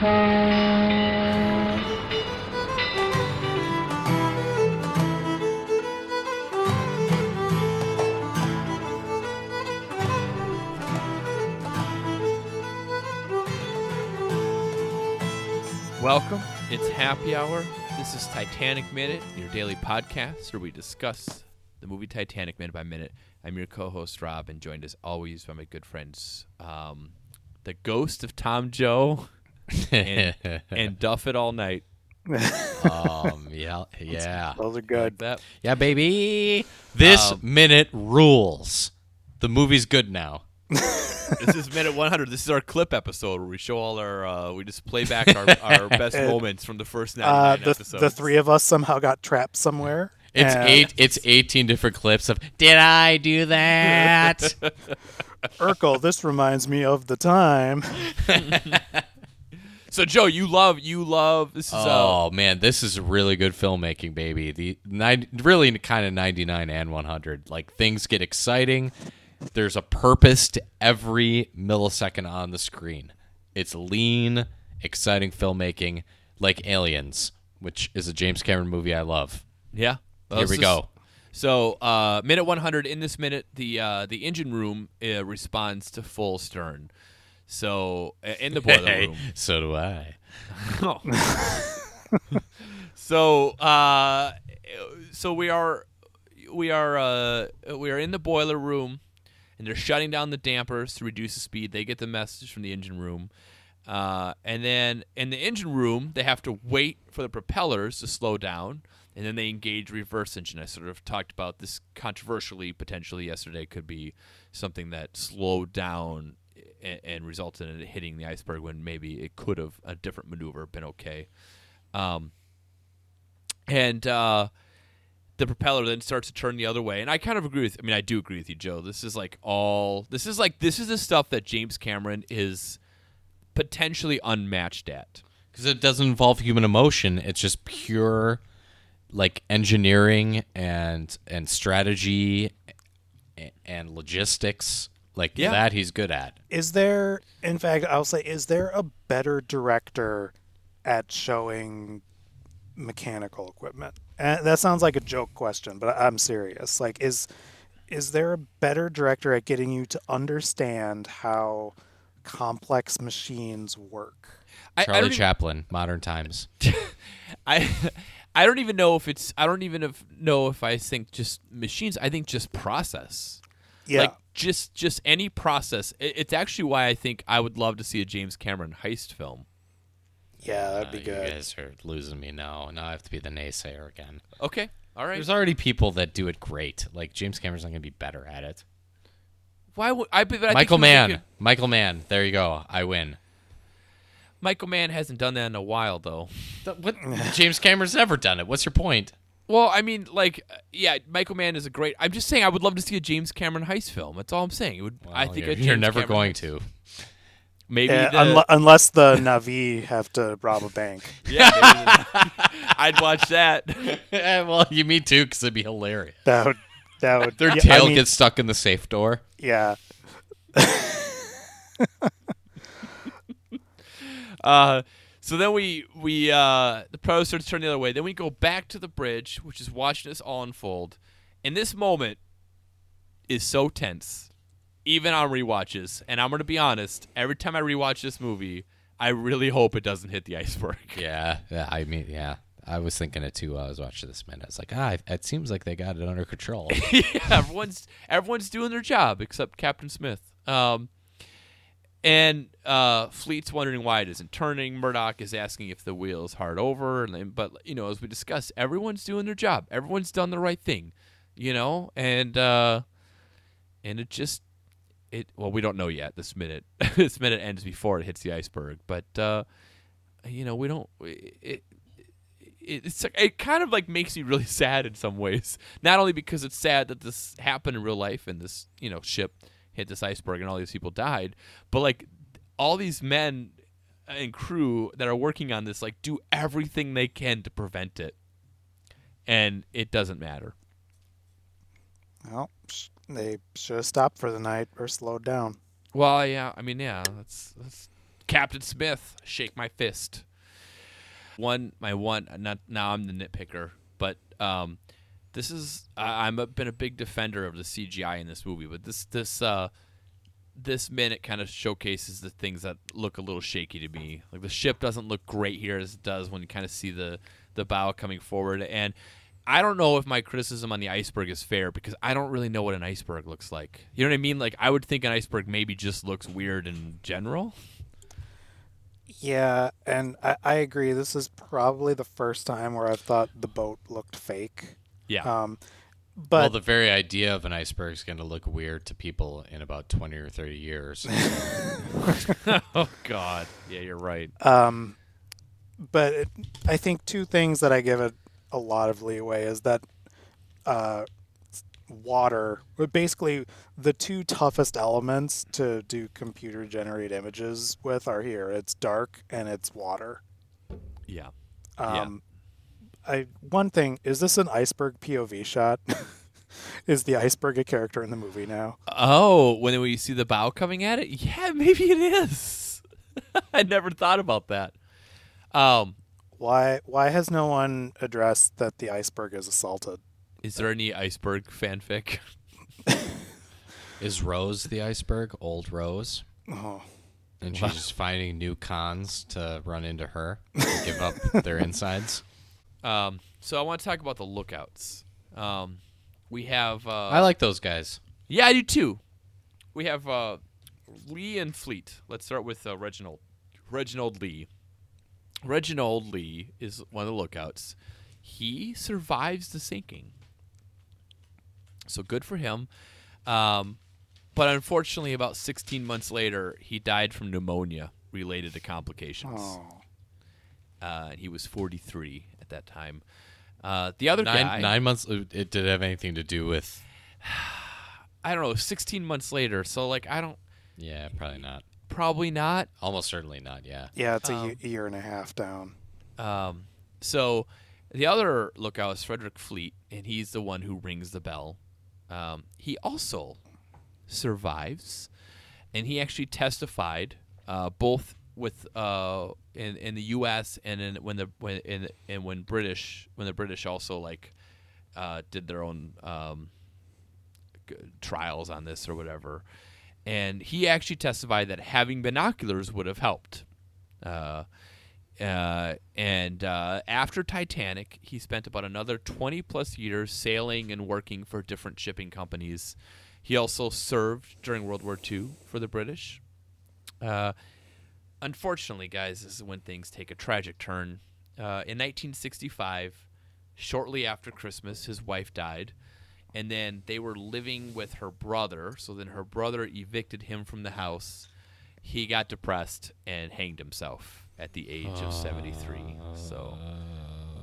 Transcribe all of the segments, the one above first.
Welcome. It's happy hour. This is Titanic Minute, your daily podcast where we discuss the movie Titanic minute by minute. I'm your co-host Rob, and joined as always by my good friends, um, the ghost of Tom Joe and, and Duff It All Night. um, yeah, yeah, Those are Like good. that. yeah, baby. This Um, minute rules. The movie's good now. This is minute 100. This is our clip episode where we show all our, uh, we just play back our, our best moments from the first 99 Uh, the, episodes. the three of us somehow got trapped somewhere. It's and eight. It's eighteen different clips of "Did I do that?" Urkel, this reminds me of the time. So Joe, you love, you love. This is uh, oh man, this is really good filmmaking, baby. The nine, really kind of ninety nine and one hundred. Like things get exciting. There's a purpose to every millisecond on the screen. It's lean, exciting filmmaking, like Aliens, which is a James Cameron movie I love. yeah. Here we is- go. So, uh, minute 100. In this minute, the uh, the engine room uh, responds to full stern. So, in the boiler Hey, room. so do I. so, uh, so we are we are uh, we are in the boiler room, and they're shutting down the dampers to reduce the speed. They get the message from the engine room. Uh, and then in the engine room, they have to wait for the propellers to slow down, and then they engage reverse engine. I sort of talked about this controversially, potentially yesterday. Could be something that slowed down and, and resulted in it hitting the iceberg when maybe it could have a different maneuver been okay. Um, and uh, the propeller then starts to turn the other way. And I kind of agree with. I mean, I do agree with you, Joe. This is like all. This is like this is the stuff that James Cameron is potentially unmatched at. because it doesn't involve human emotion it's just pure like engineering and and strategy a- and logistics like Yeah. that he's good at Is there, in fact, I'll say, is there a better director at showing mechanical equipment? And that sounds like a joke question, but I'm serious. Like, is is there a better director at getting you to understand how complex machines work? I, I charlie even- chaplin modern times I I don't even know if it's I don't even know if I think just machines. I think just process. Yeah, Like just just any process. It's actually why I think I would love to see a James Cameron heist film. yeah, that'd Uh, be you good. guys are losing me now now i have to be the naysayer again Okay. All right. there's already people that do it great like james cameron's not gonna be better at it Why would I? But I michael he would mann good. michael mann there you go i win Michael Mann hasn't done that in a while though. What james cameron's never done it what's your point Well, I mean, like, uh, yeah, Michael Mann is a great. I'm just saying, I would love to see a James Cameron heist film. That's all I'm saying. It would. I think you're, a you're never Cameron going heist- to Maybe Yeah, the, unle- unless the Na'vi have to rob a bank. yeah, I'd watch that. Eh, well, you me too, because it'd be hilarious. That would that would Their yeah, I tail mean, gets stuck in the safe door. yeah. Uh, so then we we uh, the pro starts turning the other way. Then we go back to the bridge, which is watching this all unfold. And this moment is so tense, even on rewatches. And I'm gonna be honest. Every time I rewatch this movie, I really hope it doesn't hit the iceberg. Yeah, yeah. I mean, yeah. I was thinking it too while I was watching this minute. It's like, ah, it seems like they got it under control. yeah, everyone's everyone's doing their job except Captain Smith. Um, and uh, Fleet's wondering why it isn't turning. Murdoch is asking if the wheel is hard over. And then- but you know, as we discussed, everyone's doing their job. Everyone's done the right thing. You know, and uh, and it just it. Well, we don't know yet. This minute, this minute ends before it hits the iceberg. But uh, you know, we don't. It, it, it's it kind of like makes me really sad in some ways. Not only because it's sad that this happened in real life and this you know ship hit this iceberg and all these people died, but like all these men and crew that are working on this like do everything they can to prevent it, and it doesn't matter. Well, they should have stopped for the night or slowed down. Well, yeah, I mean, yeah, that's that's Captain Smith, shake my fist. One, my one. Not now. I'm the nitpicker, but um, this is. I, I'm a, been a big defender of the CGI in this movie, but this this uh, this minute kind of showcases the things that look a little shaky to me. Like the ship doesn't look great here as it does when you kind of see the the bow coming forward, and I don't know if my criticism on the iceberg is fair because I don't really know what an iceberg looks like. You know what I mean? Like I would think an iceberg maybe just looks weird in general. Yeah, and I, I agree. This is probably the first time where I've thought the boat looked fake. Yeah. Um, well, the very idea of an iceberg is going to look weird to people in about 20 or 30 years. oh God. Yeah, you're right. um, but it, I think two things that I give it a lot of leeway is that uh, water, but basically the two toughest elements to do computer generated images with are here. It's dark and it's water. Yeah. Yeah. Um, I one thing is this an iceberg POV shot? is the iceberg a character in the movie now? Oh, when we see the bow coming at it, yeah, maybe it is. I never thought about that. Um, Why why has no one addressed that the iceberg is assaulted? is there any iceberg fanfic? is Rose the iceberg? Old Rose? Oh, And she's just finding new cons to run into her, and give up their insides. Um, so I want to talk about the lookouts. Um, we have. Uh, I like those guys. Yeah, I do too. We have uh, Lee and Fleet. Let's start with uh, Reginald. Reginald Lee. Reginald Lee is one of the lookouts. He survives the sinking. So good for him. Um, but unfortunately, about 16 months later, he died from pneumonia related to complications. oh. Uh, he was 43 at that time. Uh, the other Nine, guy, nine months. uh, It did it have anything to do with? I don't know, 16 months later. So like, I don't, Yeah, probably not. probably not. Almost certainly not. Yeah. Yeah, it's a Um, year and a half down. Um, so the other lookout is Frederick Fleet, and he's the one who rings the bell. Um, he also survives, and he actually testified uh, both with uh, in in the U.S. and in when the when in, and when British when the British also like uh, did their own um, trials on this or whatever. And he actually testified that having binoculars would have helped. Uh, uh, and uh, after Titanic, he spent about another 20 plus years sailing and working for different shipping companies. He also served during World War II for the British. Unfortunately, guys, this is when things take a tragic turn. Uh, in 1965, shortly after Christmas, his wife died. And then they were living with her brother. So then her brother evicted him from the house. He got depressed and hanged himself at the age of 73. So,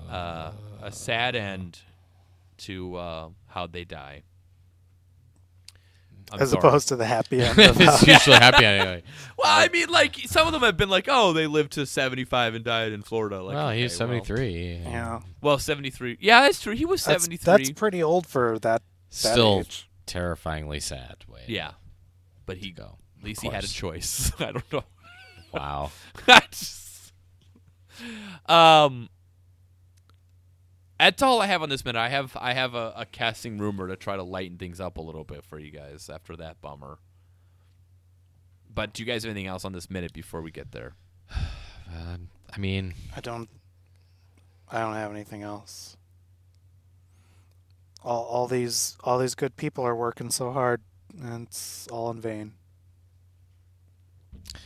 uh, a sad end to uh, how they die. I'm As sorry. opposed to the happy end of how, it's usually happy anyway. Well, I mean, like some of them have been like, oh, they lived to 75 and died in Florida. Like, well, okay, he's well- 73. yeah. Well, 73. Yeah, that's true. He was That's, 73. that's pretty old for that, that Still age. terrifyingly sad. Wait. yeah, but he Go. at least he had a choice. I don't know. Wow. I just- um, that's all I have on this minute. I have I have a, a casting rumor to try to lighten things up a little bit for you guys after that bummer. But do you guys have anything else on this minute before we get there? Uh, I mean, I don't. I don't have anything else. All, all these all these good people are working so hard, and it's all in vain.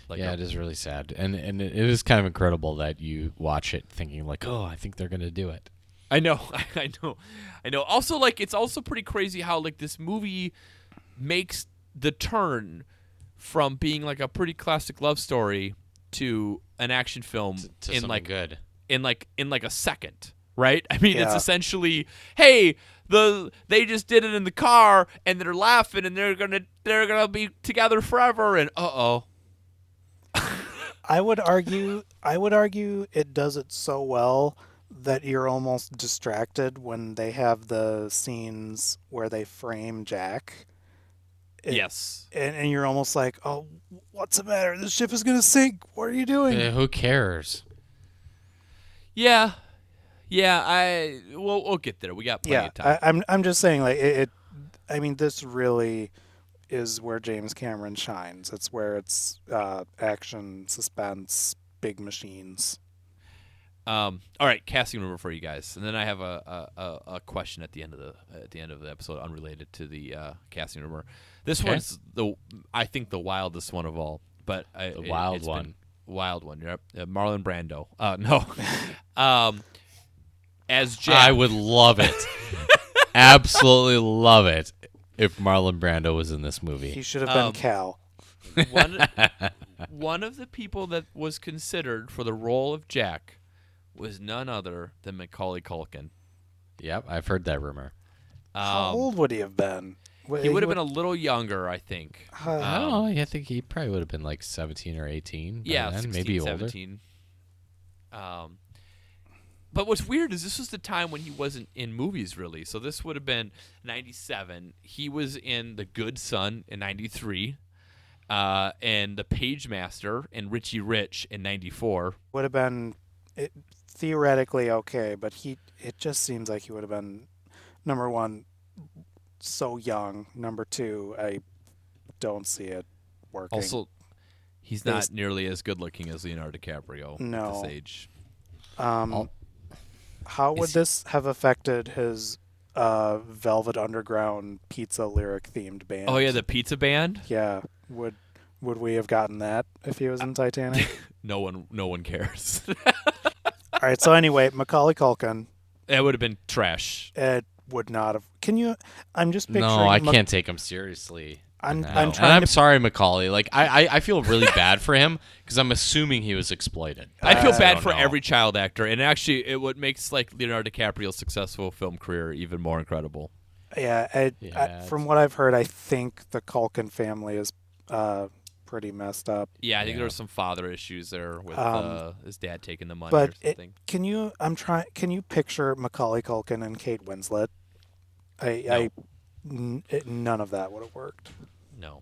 Like yeah, a- it is really sad, and and it is kind of incredible that you watch it thinking like, oh, I think they're gonna do it. I know, I know, I know. Also, like it's also pretty crazy how like this movie makes the turn from being like a pretty classic love story to an action film To, to in like good. in like in like a second, right? I mean, it's essentially, hey, the they just did it in the car and they're laughing and they're gonna they're gonna be together forever and uh oh, I would argue. I would argue it does it so well that you're almost distracted when they have the scenes where they frame Jack. It- yes. and, and you're almost like, oh, what's the matter? This ship is gonna sink. What are you doing? Eh, who cares? Yeah. Yeah, I we'll we'll get there. We got plenty yeah, of time. I, I'm I'm just saying like it, it. I mean, this really is where James Cameron shines. It's where it's uh, action, suspense, big machines. Um, all right, casting rumor for you guys, and then I have a, a, a, a question at the end of the at the end of the episode, unrelated to the uh, casting rumor. This Okay. one's the I think the wildest one of all, but I, The wild it's been- one. wild one. Yep, uh, Marlon Brando. Uh, no, um, as Jack. I would love it. Absolutely love it if Marlon Brando was in this movie. He should have been Um, Cal. one one of the people that was considered for the role of Jack was none other than Macaulay Culkin. Yep, I've heard that rumor. How Um, old would he have been? he would have been a little younger, I think. Uh, I Um, don't know. I think he probably would have been like 17 or 18. by yeah, then, 16, maybe older. 17. Um, but what's weird is this was the time when he wasn't in movies really. So this would have been 97. He was in The Good Son in 93. Uh, and The Pagemaster and Richie Rich in 94. would have been it, theoretically okay, but he it just seems like he would have been number one so young. Number two, I don't see it working. Also, he's not nearly as good looking as Leonardo DiCaprio at this age. um, I'll- how would Is- this have affected his uh, Velvet Underground pizza lyric themed band? Oh yeah, the pizza band. yeah. Would would we have gotten that if he was in Titanic? No one, no one cares. All right. So anyway, Macaulay Culkin. that would have been trash. It would not have. Can you? I'm just picturing. No, I Mac- can't take him seriously. I'm, No. I'm and trying I'm to. sorry, Macaulay. Like I, I, I feel really bad for him because I'm assuming he was exploited. I feel bad don't for know. every child actor, and actually, it what makes like Leonardo DiCaprio's successful film career even more incredible. Yeah, I, Yeah, I, from what I've heard, I think the Culkin family is uh, pretty messed up. Yeah, I think Yeah. there was some father issues there with Um, uh, his dad taking the money but or it- Can you? I'm trying. Can you picture Macaulay Culkin and Kate Winslet? I, I n- it, none of that would have worked. no,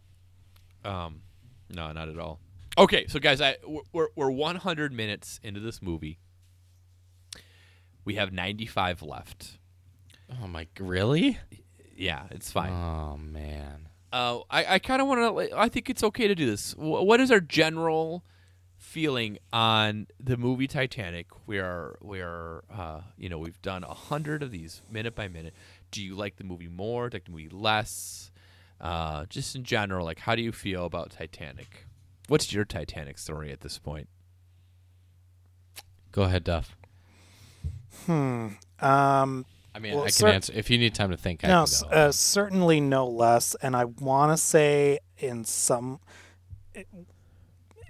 um, no, not at all. Okay, so guys, I we're we're 100 minutes into this movie. We have 95 left. Oh my, really? Yeah, it's fine. Oh man. Uh, I, I kind of want to. I think it's okay to do this. Wh- What is our general feeling on the movie Titanic? We are we are uh, you know we've done a hundred of these minute by minute. Do you like the movie more? Do you like the movie less? Uh, just in general, like how do you feel about Titanic? What's your Titanic story at this point? Go ahead, Duff. Hmm. Um. I mean, Well, I can cer- answer if you need time to think. I No, uh, certainly no less. And I want to say in some, it,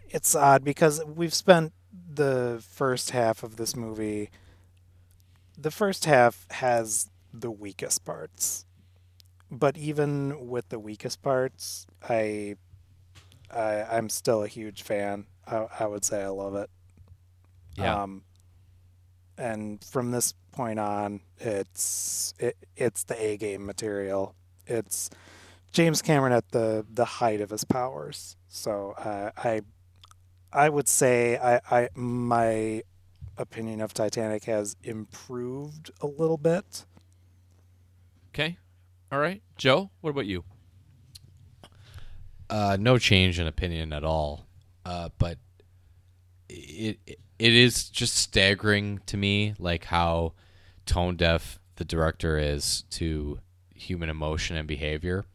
it's odd because we've spent the first half of this movie. The first half has the weakest parts, but even with the weakest parts, I, I I'm still a huge fan. I, I would say I love it. Yeah. Um, and from this point on, it's it, it's the A game material. It's James Cameron at the the height of his powers. So uh, I I would say I, I my opinion of Titanic has improved a little bit. Okay, all right, Joe. What about you? uh, no change in opinion at all. Uh, but it it is just staggering to me, like how tone deaf the director is to human emotion and behavior.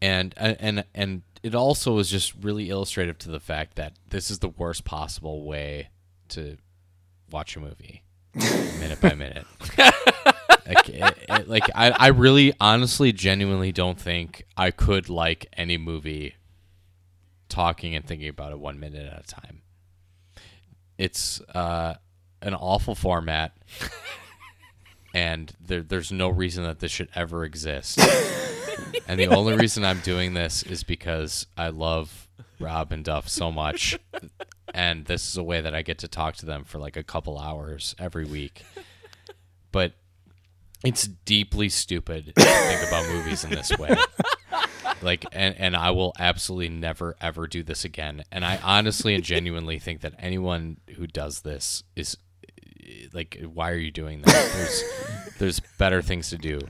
And uh, and and it also is just really illustrative to the fact that this is the worst possible way to watch a movie, minute by minute. like, it, it- like I, I really honestly genuinely don't think I could like any movie talking and thinking about it one minute at a time. It's uh, an awful format, and there, there's no reason that this should ever exist. and the only reason I'm doing this is because I love Rob and Duff so much, and this is a way that I get to talk to them for like a couple hours every week. But It's deeply stupid to think about movies in this way. Like, and, and I will absolutely never, ever do this again. And I honestly and genuinely think that anyone who does this is like, why are you doing that? There's, there's better things to do.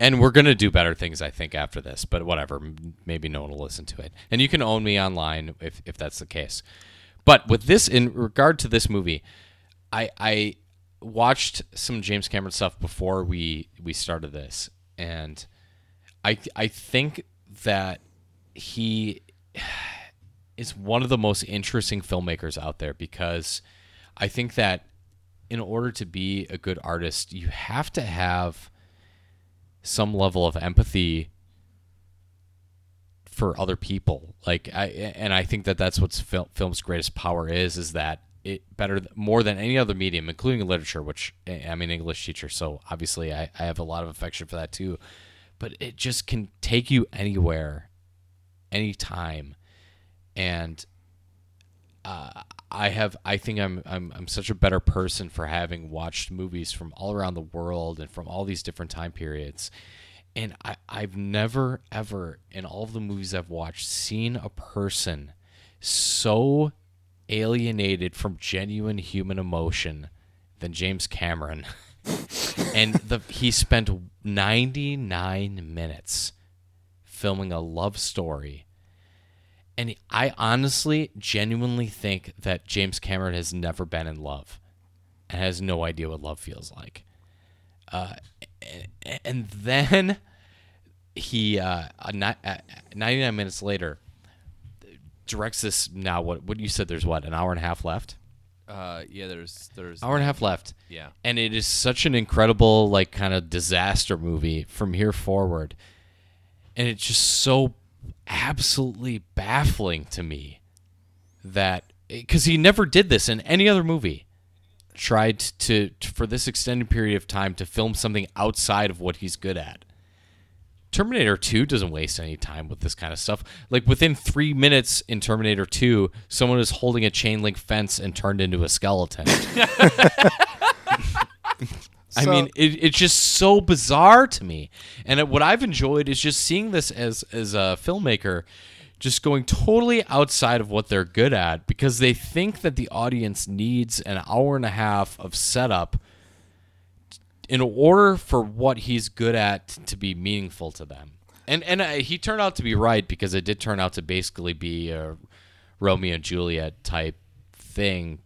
And we're to do better things, I think, after this, but whatever. Maybe no one will listen to it. And you can own me online if, if that's the case. But with this, in regard to this movie, I, I watched some James Cameron stuff before we, we started this. And I, I think that he is one of the most interesting filmmakers out there because I think that in order to be a good artist, you have to have some level of empathy for other people. Like I and I think that that's what fil- film's greatest power is is that it better more than any other medium, including literature, which I'm an English teacher, so obviously I, I have a lot of affection for that too. But it just can take you anywhere, anytime, and uh, I have I think I'm I'm I'm such a better person for having watched movies from all around the world and from all these different time periods. And I, I've never ever in all of the movies I've watched seen a person so alienated from genuine human emotion than James Cameron. and the he spent 99 minutes filming a love story and I honestly, genuinely think that James Cameron has never been in love and has no idea what love feels like. Uh, and then he, uh, 99 minutes later, directs this now. What, what you said, there's what, an hour and a half left? Uh, yeah, there's there's Hour and a half left. yeah. And it is such an incredible, like, kind of disaster movie from here forward. And it's just so absolutely baffling to me that because he never did this in any other movie tried to, to for this extended period of time to film something outside of what he's good at terminator 2 doesn't waste any time with this kind of stuff like within three minutes in terminator 2 someone is holding a chain link fence and turned into a skeleton I So- mean, it, it's just so bizarre to me. And it, what I've enjoyed is just seeing this as as a filmmaker, just going totally outside of what they're good at because they think that the audience needs an hour and a half of setup in order for what he's good at to be meaningful to them. And and uh, he turned out to be right because it did turn out to basically be a Romeo and Juliet type thing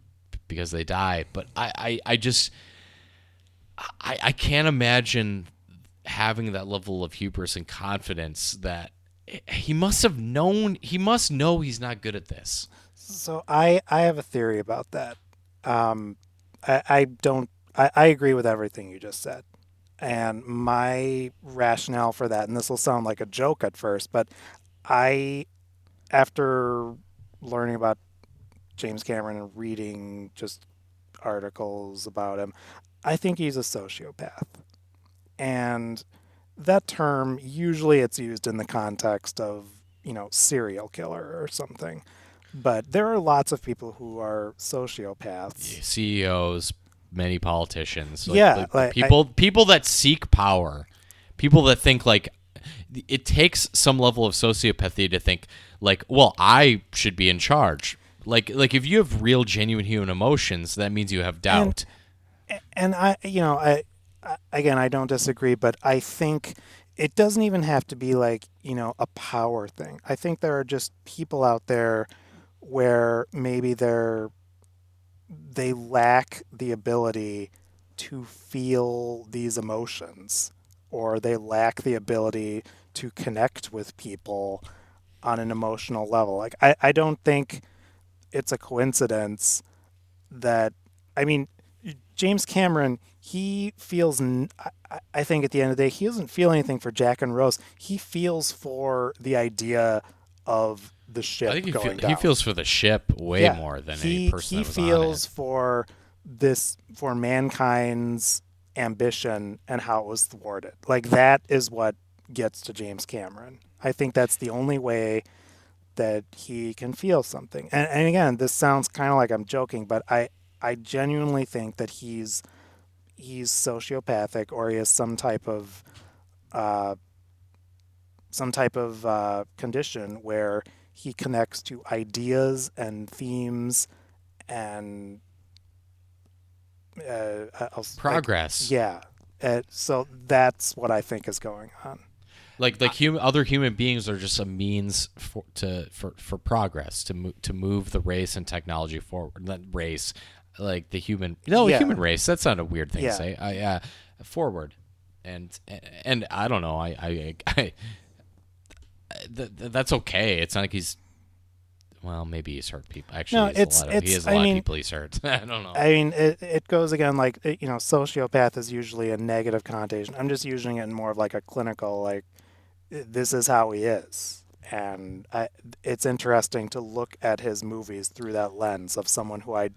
because they die. But I, I, I just I, I can't imagine having that level of hubris and confidence that he must have known he must know he's not good at this. So I I have a theory about that. Um, I, I don't. I, I agree with everything you just said, and my rationale for that, and this will sound like a joke at first, but I, after learning about James Cameron and reading just articles about him, I think he's a sociopath, and that term usually it's used in the context of you know serial killer or something. But there are lots of people who are sociopaths. CEOs, many politicians, Yeah, like, people people that seek power, people that think like it takes some level of sociopathy to think like, well, I should be in charge. Like like if you have real genuine human emotions, that means you have doubt. and i you know I, I again i don't disagree but i think it doesn't even have to be like you know a power thing i think there are just people out there where maybe they're they lack the ability to feel these emotions or they lack the ability to connect with people on an emotional level like i, I don't think it's a coincidence that i mean James Cameron, he feels. I think at the end of the day, he doesn't feel anything for Jack and Rose. He feels for the idea of the ship I think he, going feel, down. he feels for the ship way Yeah, more than he, any person He feels for this for mankind's ambition and how it was thwarted. Like that is what gets to James Cameron. I think that's the only way that he can feel something. And, and again, this sounds kind of like I'm joking, but I I genuinely think that he's he's sociopathic or he has some type of uh, some type of uh, condition where he connects to ideas and themes and uh, like, Progress. yeah. Uh, so that's what I think is going on. Like like human other human beings are just a means for to for, for progress to move to move the race and technology forward. Not race, like the human no Yeah. human race. That's not a weird thing Yeah. to say. I uh, forward, and and I don't know. I I, I, th- th- that's okay. It's not like he's. Well, maybe he's hurt people. Actually, No, he has it's- a lot of, he it's- has a I lot mean- of people he's hurt. I don't know. I mean, it, it goes again like it- you know, sociopath is usually a negative connotation. I'm just using it in more of like a clinical, like this is how he is, and I, it's interesting to look at his movies through that lens of someone who I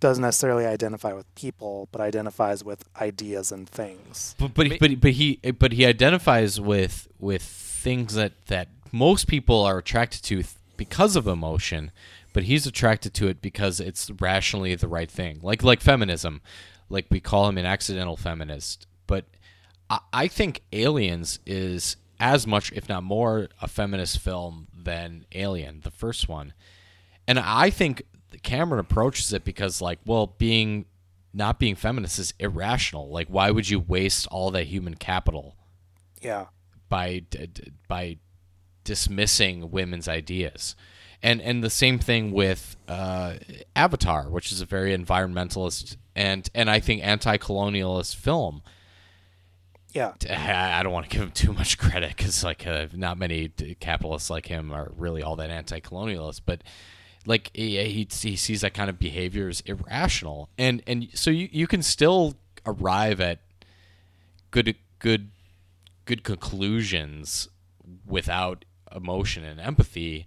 doesn't necessarily identify with people, but identifies with ideas and things. But but, but but he but he identifies with with things that that most people are attracted to because of emotion, but he's attracted to it because it's rationally the right thing. Like like feminism, like we call him an accidental feminist, but I, I think Aliens is as much, if not more, a feminist film than Alien, the first one. And I think Cameron approaches it because, like, well, being not being feminist is irrational. Like, why would you waste all that human capital Yeah, by by dismissing women's ideas? And and the same thing with uh, Avatar, which is a very environmentalist and and I think anti-colonialist film. yeah, I I don't want to give him too much credit because like uh, not many capitalists like him are really all that anti-colonialist, but like he, he he sees that kind of behavior as irrational, and and so you you can still arrive at good good good conclusions without emotion and empathy.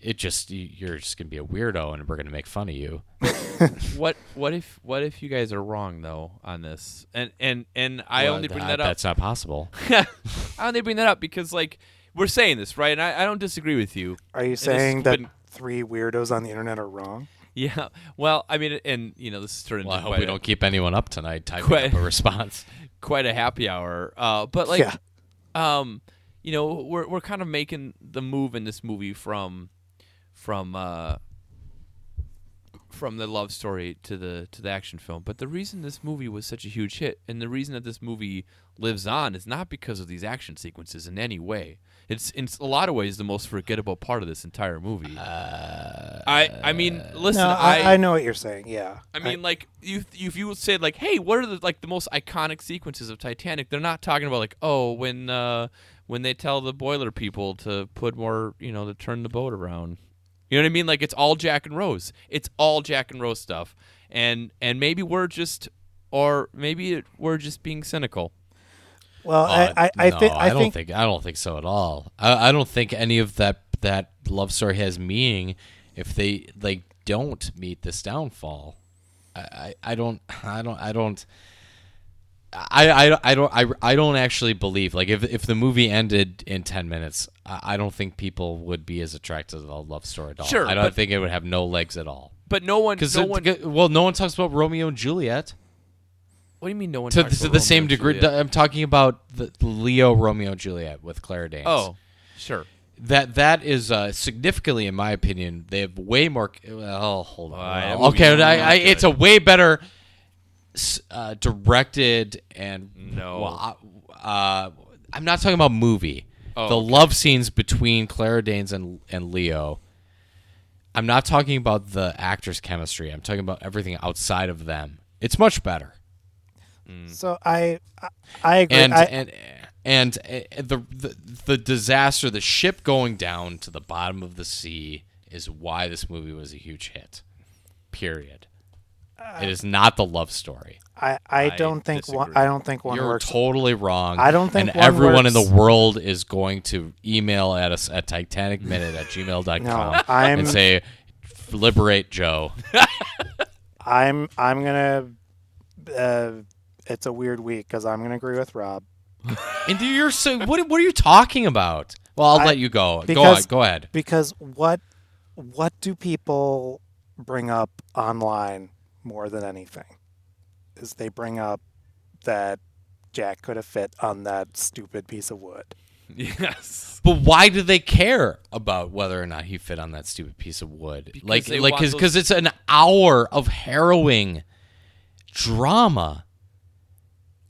It just you- you're just gonna be a weirdo, and we're gonna make fun of you. what what if what if you guys are wrong though on this? And and and I Well, only bring th- that up. That's not possible. I only bring that up because like we're saying this right, and I, I don't disagree with you. Are you saying that been- three weirdos on the internet are wrong? Yeah. Well, I mean, and you know, this is turning Well, I hope we a, don't keep anyone up tonight typing Quite- up a response. quite a happy hour. Uh, but like, Yeah. Um, you know, we're we're kind of making the move in this movie from from uh from the love story to the to the action film. But the reason this movie was such a huge hit and the reason that this movie lives on is not because of these action sequences in any way. It's in a lot of ways the most forgettable part of this entire movie. I I mean, listen, no, I, I know what you're saying. Yeah, I mean, like you, if you said like, "Hey, what are the like the most iconic sequences of Titanic?" They're not talking about like, "Oh, when uh, when they tell the boiler people to put more, you know, to turn the boat around." You know what I mean? Like it's all Jack and Rose. It's all Jack and Rose stuff, and and maybe we're just, or maybe it, we're just being cynical. well, Uh, I I, I, I don't think think I don't think so at all. I, I don't think any of that that love story has meaning if they like don't meet this downfall. I, I, I don't I don't I don't I, I, I don't I, I don't actually believe like if if the movie ended in ten minutes I, I don't think people would be as attracted to the love story at all. Sure, I don't but- think it would have no legs at all. But no one, Because no one. well, no one talks about Romeo and Juliet what do you mean no one? to, to the same degree. Juliet? I'm talking about the Leo Romeo and Juliet with Claire Danes. Oh, sure. that that is uh, significantly, in my opinion, they have way more. Oh, hold on. Uh, Well, okay, I, I, it's a way better uh, directed and No. Well, I- uh, I'm not talking about movie. Oh, the okay. love scenes between Claire Danes and and Leo. I'm not talking about the actors' chemistry. I'm talking about everything outside of them. It's much better. so. I I, I agree. and I, and and uh, the, the the disaster, the ship going down to the bottom of the sea, is why this movie was a huge hit. Period. It is not the love story. I, I I don't think one. I don't think one You're works. totally wrong. I don't think and one everyone in the world is going to email at us at titanicminute at gmail.com No, I'm- and say liberate Joe. I'm I'm gonna. Uh, it's a weird week because I'm gonna agree with Rob. and you're so what what are you talking about? Well, I'll I- let you go. Go on, go ahead. because what what do people bring up online more than anything is they bring up that Jack could have fit on that stupid piece of wood. Yes. But why do they care about whether or not he fit on that stupid piece of wood? Because like, they like, want because those- it's an hour of harrowing drama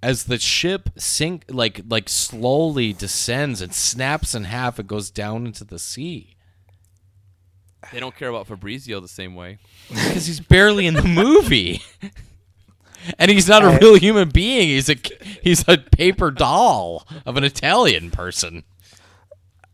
as the ship sink, like, like slowly descends and snaps in half and goes down into the sea. They don't care about Fabrizio the same way. Because he's barely in the movie. And he's not a real human being. He's a he's a paper doll of an Italian person.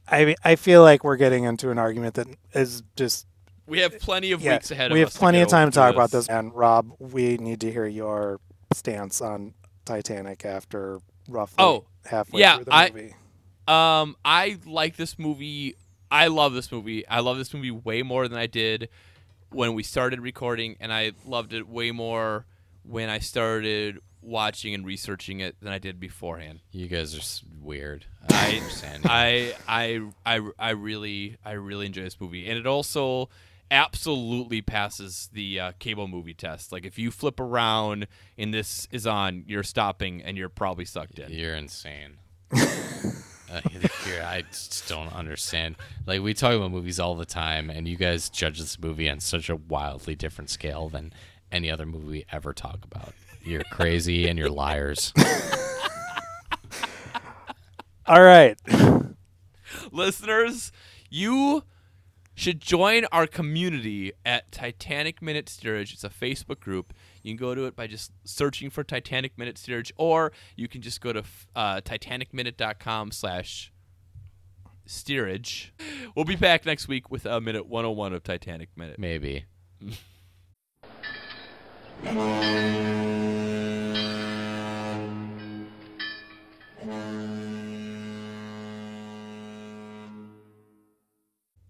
I mean, I feel like we're getting into an argument that is just We have plenty of yeah. weeks ahead of us. we have plenty to of time to through talk about this. And Rob, we need to hear your stance on Titanic after roughly Oh, halfway yeah, through the I- movie. Um, I like this movie. I love this movie. I love this movie way more than I did when we started recording, and I loved it way more when I started watching and researching it than I did beforehand. You guys are s- weird. I I understand. I I I I really I really enjoy this movie, and it also absolutely passes the uh, cable movie test. Like if you flip around and this is on, you're stopping and you're probably sucked in. You're insane. uh, you're- I just don't understand. Like we talk about movies all the time, and you guys judge this movie on such a wildly different scale than any other movie we ever talk about. You're crazy and you're liars. All right. listeners, you should join our community at Titanic Minute Steerage. It's a Facebook group. You can go to it by just searching for Titanic Minute steerage, or you can just go to uh, titanicminute.com slash steerage. We'll be back next week with a minute 101 of Titanic Minute. Maybe.